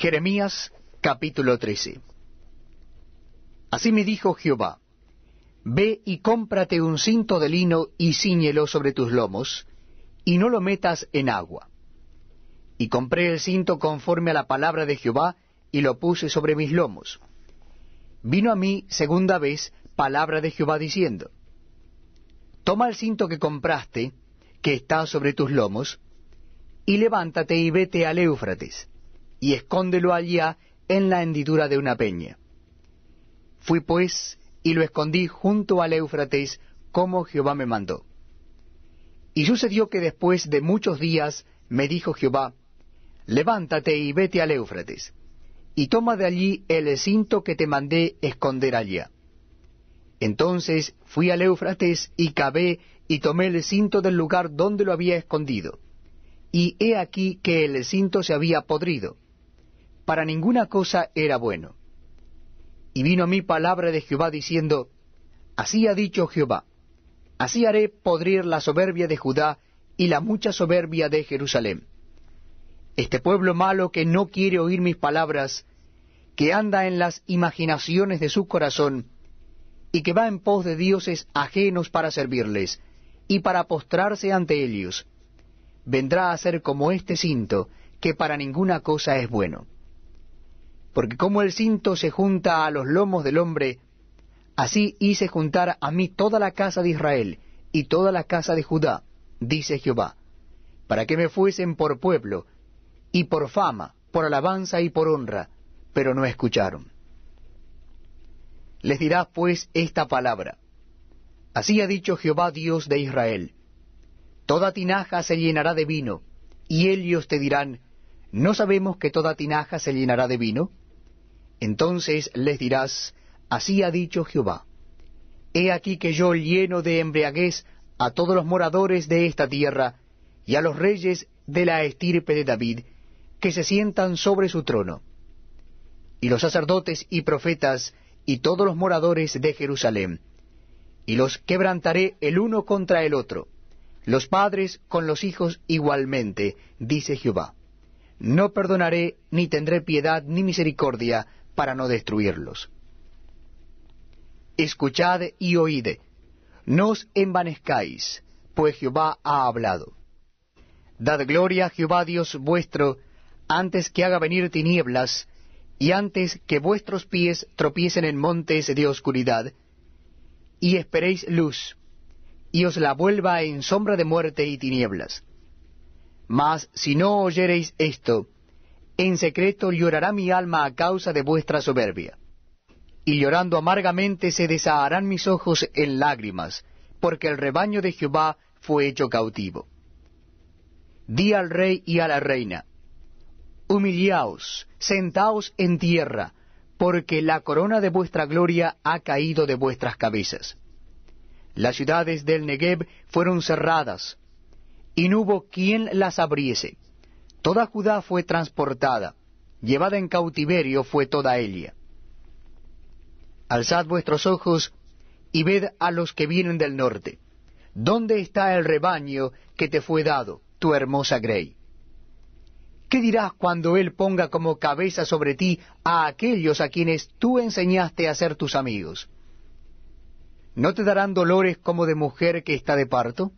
Jeremías capítulo 13 Así me dijo Jehová, Ve y cómprate un cinto de lino y ciñelo sobre tus lomos, y no lo metas en agua. Y compré el cinto conforme a la palabra de Jehová, y lo puse sobre mis lomos. Vino a mí segunda vez palabra de Jehová diciendo, Toma el cinto que compraste, que está sobre tus lomos, y levántate y vete al Éufrates, y escóndelo allá en la hendidura de una peña. Fui pues y lo escondí junto al Éufrates, como Jehová me mandó. Y sucedió que después de muchos días me dijo Jehová, Levántate y vete al Éufrates, y toma de allí el cinto que te mandé esconder allá. Entonces fui al Éufrates y cavé y tomé el cinto del lugar donde lo había escondido y he aquí que el cinto se había podrido. Para ninguna cosa era bueno. Y vino a mí palabra de Jehová diciendo, Así ha dicho Jehová, así haré podrir la soberbia de Judá y la mucha soberbia de Jerusalén. Este pueblo malo que no quiere oír mis palabras, que anda en las imaginaciones de su corazón, y que va en pos de dioses ajenos para servirles, y para postrarse ante ellos, vendrá a ser como este cinto, que para ninguna cosa es bueno. Porque como el cinto se junta a los lomos del hombre, así hice juntar a mí toda la casa de Israel y toda la casa de Judá, dice Jehová, para que me fuesen por pueblo, y por fama, por alabanza y por honra, pero no escucharon. Les dirás pues esta palabra. Así ha dicho Jehová Dios de Israel toda tinaja se llenará de vino, y ellos te dirán, ¿no sabemos que toda tinaja se llenará de vino? Entonces les dirás, así ha dicho Jehová, He aquí que yo lleno de embriaguez a todos los moradores de esta tierra, y a los reyes de la estirpe de David, que se sientan sobre su trono. Y los sacerdotes y profetas, y todos los moradores de Jerusalén, y los quebrantaré el uno contra el otro, los padres con los hijos igualmente, dice Jehová. No perdonaré, ni tendré piedad ni misericordia para no destruirlos. Escuchad y oíd, no os envanezcáis, pues Jehová ha hablado. Dad gloria a Jehová Dios vuestro, antes que haga venir tinieblas, y antes que vuestros pies tropiecen en montes de oscuridad, y esperéis luz, y os la vuelva en sombra de muerte y tinieblas. Mas si no oyereis esto, en secreto llorará mi alma a causa de vuestra soberbia. Y llorando amargamente se desaharán mis ojos en lágrimas, porque el rebaño de Jehová fue hecho cautivo. Di al rey y a la reina, humillaos, sentaos en tierra, porque la corona de vuestra gloria ha caído de vuestras cabezas. Las ciudades del Negev fueron cerradas, y no hubo quien las abriese. Toda Judá fue transportada, llevada en cautiverio fue toda ella. Alzad vuestros ojos y ved a los que vienen del norte. ¿Dónde está el rebaño que te fue dado, tu hermosa Grey? ¿Qué dirás cuando Él ponga como cabeza sobre ti a aquellos a quienes tú enseñaste a ser tus amigos? ¿no te darán dolores como de mujer que está de parto?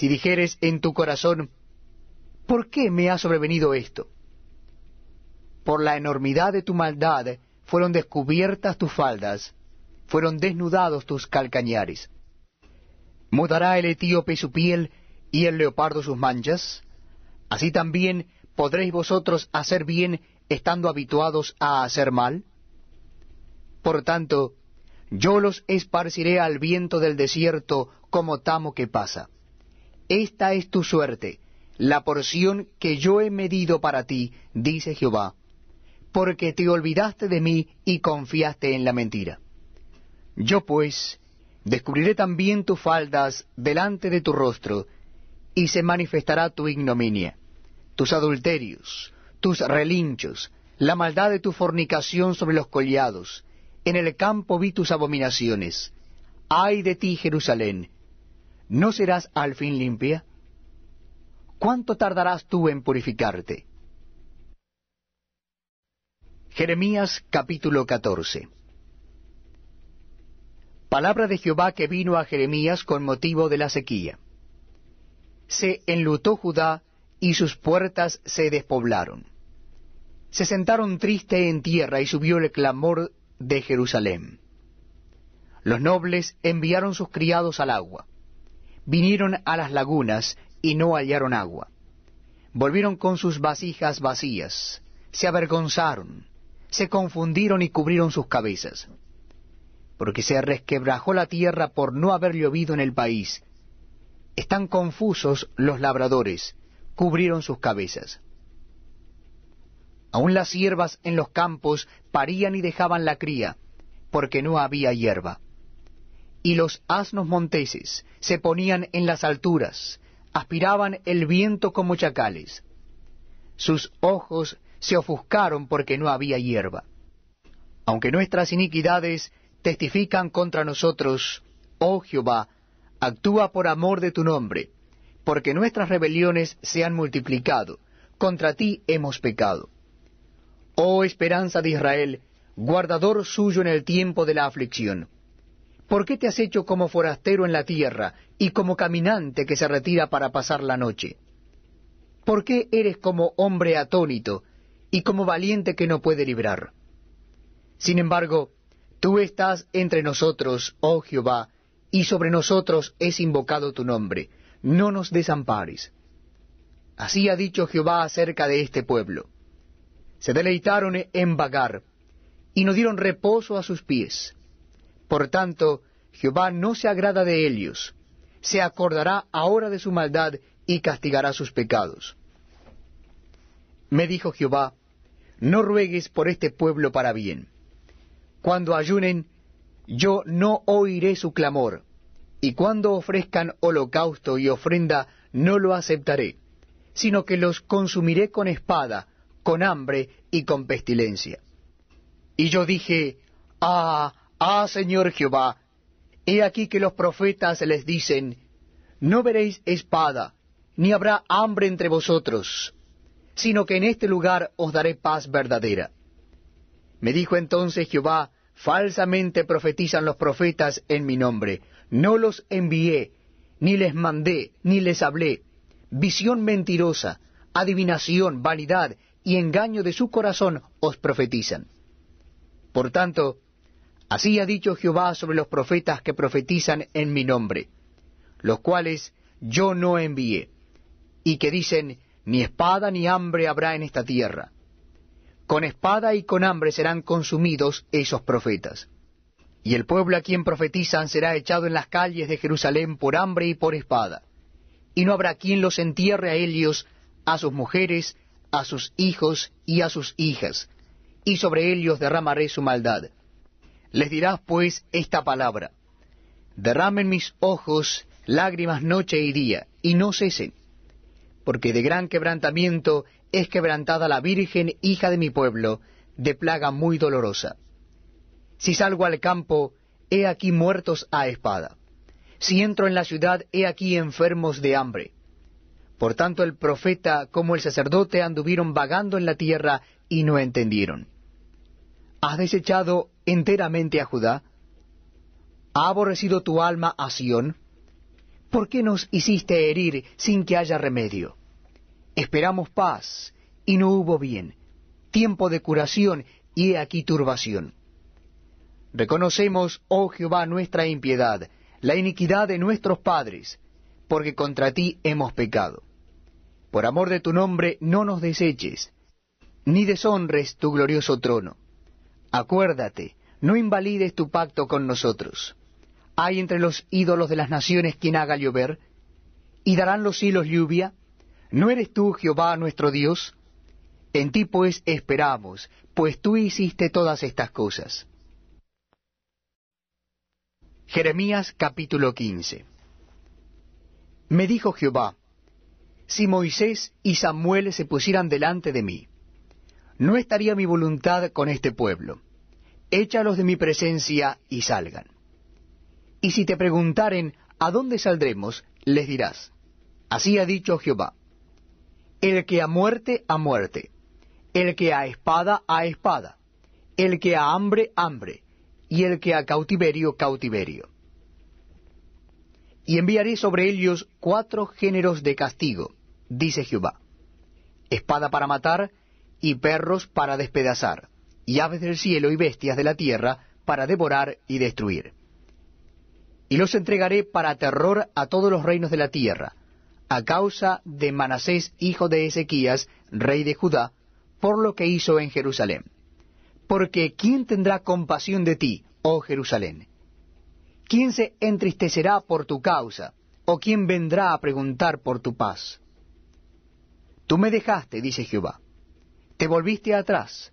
Si dijeres en tu corazón, ¿por qué me ha sobrevenido esto? Por la enormidad de tu maldad fueron descubiertas tus faldas, fueron desnudados tus calcañares. ¿Mudará el etíope su piel y el leopardo sus manchas? Así también podréis vosotros hacer bien estando habituados a hacer mal. Por tanto, yo los esparciré al viento del desierto como tamo que pasa. Esta es tu suerte, la porción que yo he medido para ti, dice Jehová, porque te olvidaste de mí y confiaste en la mentira. Yo pues descubriré también tus faldas delante de tu rostro, y se manifestará tu ignominia, tus adulterios, tus relinchos, la maldad de tu fornicación sobre los collados, en el campo vi tus abominaciones. Ay de ti, Jerusalén, ¿no serás al fin limpia? ¿Cuánto tardarás tú en purificarte? Jeremías capítulo 14 Palabra de Jehová que vino a Jeremías con motivo de la sequía. Se enlutó Judá y sus puertas se despoblaron. Se sentaron triste en tierra y subió el clamor de Jerusalén. Los nobles enviaron sus criados al agua. Vinieron a las lagunas y no hallaron agua. Volvieron con sus vasijas vacías. Se avergonzaron. Se confundieron y cubrieron sus cabezas porque se resquebrajó la tierra por no haber llovido en el país. Están confusos los labradores, cubrieron sus cabezas. Aún las siervas en los campos parían y dejaban la cría, porque no había hierba. Y los asnos monteses se ponían en las alturas, aspiraban el viento como chacales. Sus ojos se ofuscaron porque no había hierba. Aunque nuestras iniquidades testifican contra nosotros, oh Jehová, actúa por amor de tu nombre, porque nuestras rebeliones se han multiplicado, contra ti hemos pecado. Oh esperanza de Israel, guardador suyo en el tiempo de la aflicción. ¿Por qué te has hecho como forastero en la tierra y como caminante que se retira para pasar la noche? ¿Por qué eres como hombre atónito y como valiente que no puede librar? Sin embargo, Tú estás entre nosotros, oh Jehová, y sobre nosotros es invocado tu nombre. No nos desampares. Así ha dicho Jehová acerca de este pueblo. Se deleitaron en vagar, y no dieron reposo a sus pies. Por tanto, Jehová no se agrada de ellos, se acordará ahora de su maldad y castigará sus pecados. Me dijo Jehová, no ruegues por este pueblo para bien cuando ayunen, yo no oiré su clamor, y cuando ofrezcan holocausto y ofrenda, no lo aceptaré, sino que los consumiré con espada, con hambre y con pestilencia. Y yo dije, Ah, ah, Señor Jehová, he aquí que los profetas les dicen, No veréis espada, ni habrá hambre entre vosotros, sino que en este lugar os daré paz verdadera. Me dijo entonces Jehová, falsamente profetizan los profetas en mi nombre. No los envié, ni les mandé, ni les hablé. Visión mentirosa, adivinación, vanidad y engaño de su corazón os profetizan. Por tanto, así ha dicho Jehová sobre los profetas que profetizan en mi nombre, los cuales yo no envié, y que dicen, ni espada ni hambre habrá en esta tierra con espada y con hambre serán consumidos esos profetas. Y el pueblo a quien profetizan será echado en las calles de Jerusalén por hambre y por espada. Y no habrá quien los entierre a ellos, a sus mujeres, a sus hijos y a sus hijas, y sobre ellos derramaré su maldad. Les dirás pues esta palabra, derramen mis ojos lágrimas noche y día, y no cesen, porque de gran quebrantamiento es quebrantada la Virgen, hija de mi pueblo, de plaga muy dolorosa. Si salgo al campo, he aquí muertos a espada. Si entro en la ciudad, he aquí enfermos de hambre. Por tanto el profeta como el sacerdote anduvieron vagando en la tierra y no entendieron. ¿Has desechado enteramente a Judá? ¿Ha aborrecido tu alma a Sión? ¿Por qué nos hiciste herir sin que haya remedio? Esperamos paz, y no hubo bien, tiempo de curación, y he aquí turbación. Reconocemos, oh Jehová, nuestra impiedad, la iniquidad de nuestros padres, porque contra ti hemos pecado. Por amor de tu nombre no nos deseches, ni deshonres tu glorioso trono. Acuérdate, no invalides tu pacto con nosotros. ¿Hay entre los ídolos de las naciones quien haga llover? ¿Y darán los cielos lluvia? ¿No eres tú, Jehová, nuestro Dios? En ti pues esperamos, pues tú hiciste todas estas cosas. Jeremías capítulo 15 Me dijo Jehová, si Moisés y Samuel se pusieran delante de mí, no estaría mi voluntad con este pueblo. Échalos de mi presencia y salgan. Y si te preguntaren, ¿a dónde saldremos? les dirás, así ha dicho Jehová el que a muerte, a muerte, el que a espada, a espada. el que a hambre, hambre, y el que a cautiverio, cautiverio. Y enviaré sobre ellos cuatro géneros de castigo, dice Jehová. Espada para matar, y perros para despedazar, y aves del cielo y bestias de la tierra para devorar y destruir. Y los entregaré para terror a todos los reinos de la tierra, a causa de Manasés hijo de Ezequías, rey de Judá, por lo que hizo en Jerusalén. Porque ¿quién tendrá compasión de ti, oh Jerusalén? ¿Quién se entristecerá por tu causa? ¿O quién vendrá a preguntar por tu paz? Tú me dejaste, dice Jehová. Te volviste atrás.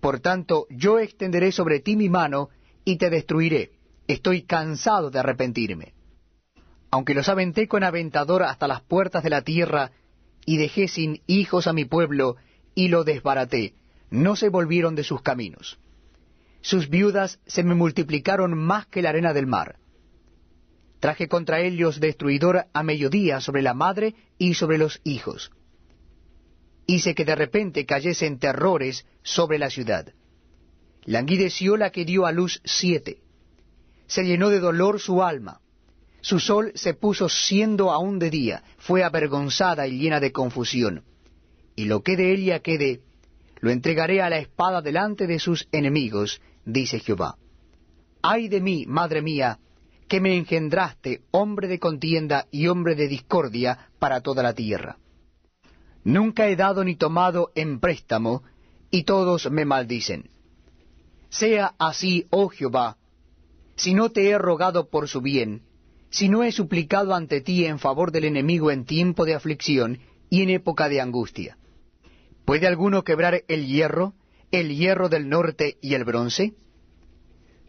Por tanto, yo extenderé sobre ti mi mano y te destruiré. Estoy cansado de arrepentirme. Aunque los aventé con aventador hasta las puertas de la tierra, y dejé sin hijos a mi pueblo, y lo desbaraté, no se volvieron de sus caminos. Sus viudas se me multiplicaron más que la arena del mar. Traje contra ellos destruidor a mediodía sobre la madre y sobre los hijos. Hice que de repente cayesen terrores sobre la ciudad. Languideció la que dio a luz siete. Se llenó de dolor su alma. Su sol se puso siendo aún de día, fue avergonzada y llena de confusión. Y lo que de ella quede, lo entregaré a la espada delante de sus enemigos, dice Jehová. Ay de mí, madre mía, que me engendraste, hombre de contienda y hombre de discordia para toda la tierra. Nunca he dado ni tomado en préstamo, y todos me maldicen. Sea así, oh Jehová, si no te he rogado por su bien, si no he suplicado ante ti en favor del enemigo en tiempo de aflicción y en época de angustia. ¿Puede alguno quebrar el hierro, el hierro del norte y el bronce?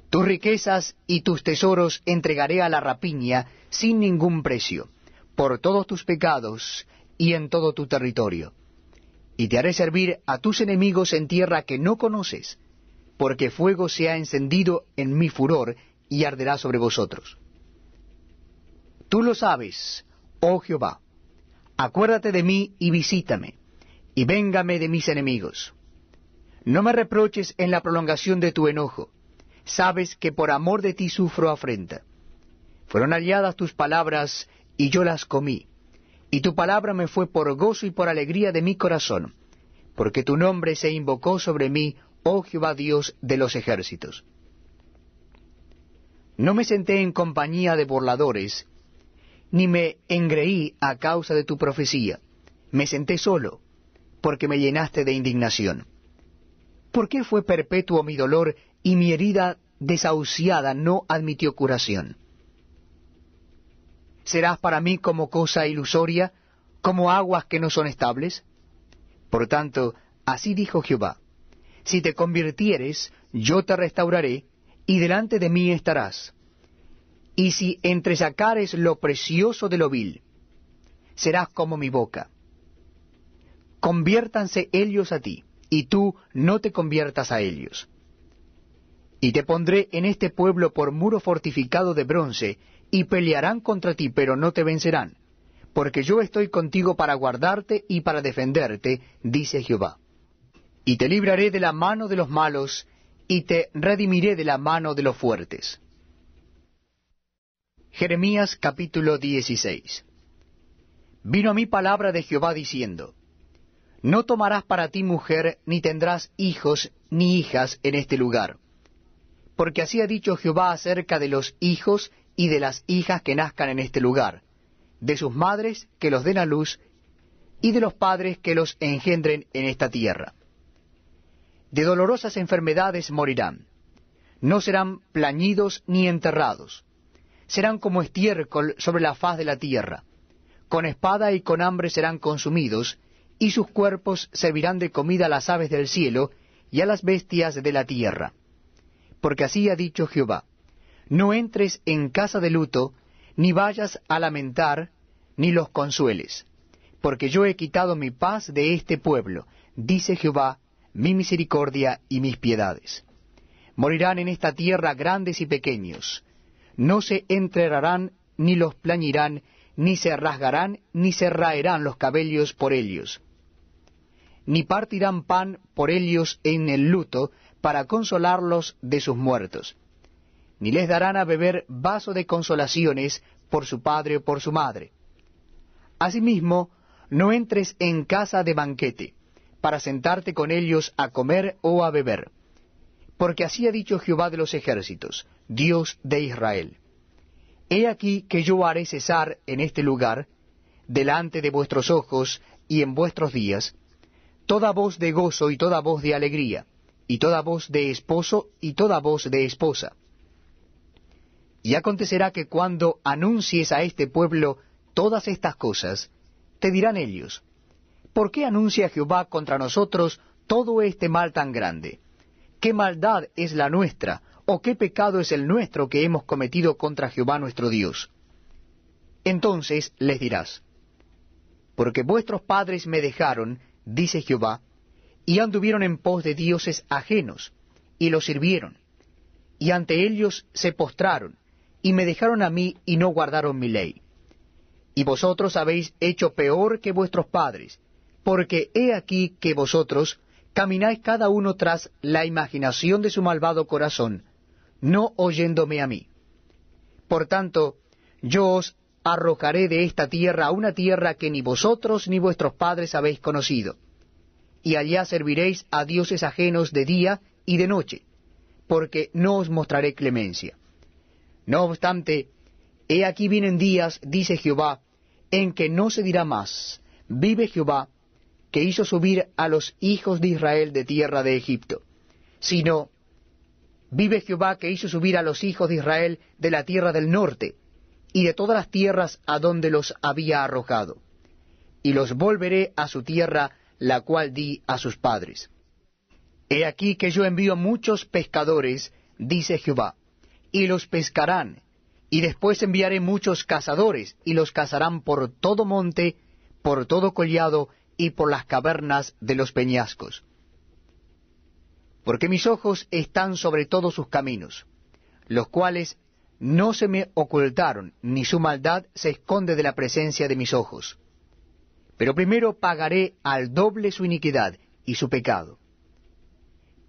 Tus riquezas y tus tesoros entregaré a la rapiña sin ningún precio, por todos tus pecados y en todo tu territorio. Y te haré servir a tus enemigos en tierra que no conoces, porque fuego se ha encendido en mi furor y arderá sobre vosotros. Tú lo sabes, oh Jehová. Acuérdate de mí y visítame, y véngame de mis enemigos. No me reproches en la prolongación de tu enojo sabes que por amor de ti sufro afrenta. Fueron halladas tus palabras, y yo las comí, y tu palabra me fue por gozo y por alegría de mi corazón, porque tu nombre se invocó sobre mí, oh Jehová Dios de los ejércitos. No me senté en compañía de burladores, ni me engreí a causa de tu profecía, me senté solo, porque me llenaste de indignación. ¿Por qué fue perpetuo mi dolor y mi herida desahuciada no admitió curación. ¿Serás para mí como cosa ilusoria, como aguas que no son estables? Por tanto, así dijo Jehová, si te convirtieres, yo te restauraré, y delante de mí estarás. Y si entresacares lo precioso de lo vil, serás como mi boca. Conviértanse ellos a ti, y tú no te conviertas a ellos y te pondré en este pueblo por muro fortificado de bronce, y pelearán contra ti, pero no te vencerán, porque yo estoy contigo para guardarte y para defenderte, dice Jehová. Y te libraré de la mano de los malos, y te redimiré de la mano de los fuertes. Jeremías capítulo 16 Vino a mí palabra de Jehová diciendo, No tomarás para ti mujer, ni tendrás hijos ni hijas en este lugar porque así ha dicho Jehová acerca de los hijos y de las hijas que nazcan en este lugar, de sus madres que los den a luz, y de los padres que los engendren en esta tierra. De dolorosas enfermedades morirán, no serán plañidos ni enterrados, serán como estiércol sobre la faz de la tierra, con espada y con hambre serán consumidos, y sus cuerpos servirán de comida a las aves del cielo y a las bestias de la tierra. Porque así ha dicho Jehová, no entres en casa de luto, ni vayas a lamentar, ni los consueles, porque yo he quitado mi paz de este pueblo, dice Jehová, mi misericordia y mis piedades. Morirán en esta tierra grandes y pequeños, no se enterrarán, ni los plañirán, ni se rasgarán, ni se raerán los cabellos por ellos. ni partirán pan por ellos en el luto para consolarlos de sus muertos, ni les darán a beber vaso de consolaciones por su padre o por su madre. Asimismo, no entres en casa de banquete, para sentarte con ellos a comer o a beber. Porque así ha dicho Jehová de los ejércitos, Dios de Israel. He aquí que yo haré cesar en este lugar, delante de vuestros ojos y en vuestros días, toda voz de gozo y toda voz de alegría, y toda voz de esposo y toda voz de esposa. Y acontecerá que cuando anuncies a este pueblo todas estas cosas, te dirán ellos, ¿por qué anuncia Jehová contra nosotros todo este mal tan grande? ¿Qué maldad es la nuestra, o qué pecado es el nuestro que hemos cometido contra Jehová nuestro Dios? Entonces les dirás, porque vuestros padres me dejaron, dice Jehová, y anduvieron en pos de dioses ajenos, y los sirvieron, y ante ellos se postraron, y me dejaron a mí y no guardaron mi ley. Y vosotros habéis hecho peor que vuestros padres, porque he aquí que vosotros camináis cada uno tras la imaginación de su malvado corazón, no oyéndome a mí. Por tanto, yo os arrojaré de esta tierra a una tierra que ni vosotros ni vuestros padres habéis conocido, y allá serviréis a dioses ajenos de día y de noche, porque no os mostraré clemencia. No obstante, he aquí vienen días, dice Jehová, en que no se dirá más, vive Jehová, que hizo subir a los hijos de Israel de tierra de Egipto, sino, vive Jehová que hizo subir a los hijos de Israel de la tierra del norte, y de todas las tierras a donde los había arrojado, y los volveré a su tierra, la cual di a sus padres. He aquí que yo envío muchos pescadores, dice Jehová, y los pescarán, y después enviaré muchos cazadores, y los cazarán por todo monte, por todo collado, y por las cavernas de los peñascos. Porque mis ojos están sobre todos sus caminos, los cuales no se me ocultaron, ni su maldad se esconde de la presencia de mis ojos. Pero primero pagaré al doble su iniquidad y su pecado,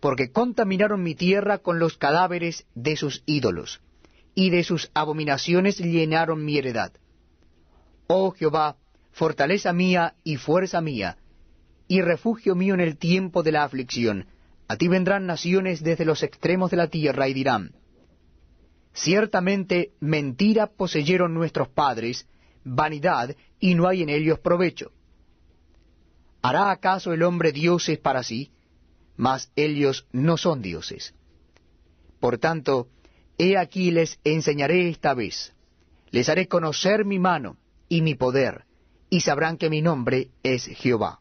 porque contaminaron mi tierra con los cadáveres de sus ídolos, y de sus abominaciones llenaron mi heredad. Oh Jehová, fortaleza mía y fuerza mía, y refugio mío en el tiempo de la aflicción, a ti vendrán naciones desde los extremos de la tierra y dirán, Ciertamente mentira poseyeron nuestros padres, vanidad, y no hay en ellos provecho. ¿Hará acaso el hombre dioses para sí? Mas ellos no son dioses. Por tanto, he aquí les enseñaré esta vez, les haré conocer mi mano y mi poder, y sabrán que mi nombre es Jehová.